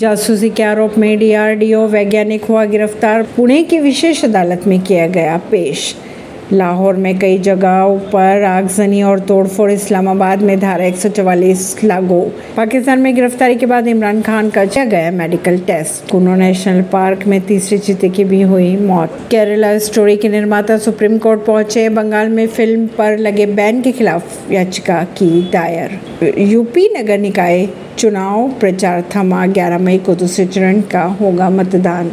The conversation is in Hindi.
जासूसी के आरोप में डीआरडीओ वैज्ञानिक हुआ गिरफ़्तार, पुणे की विशेष अदालत में किया गया पेश। लाहौर में कई जगहों पर आगजनी और तोड़फोड़ इस्लामाबाद में धारा 144 लागू। पाकिस्तान में गिरफ्तारी के बाद इमरान खान का किया गया medical test. Kuno national park में तीसरे चीते की भी हुई मौत। केरला स्टोरी के निर्माता सुप्रीम कोर्ट पहुँचे। बंगाल में फ़िल्म पर लगे बैन के खिलाफ याचिका की दायर। यूपी नगर निकाय चुनाव प्रचार थमा 11 मई को दूसरे चरण का होगा मतदान।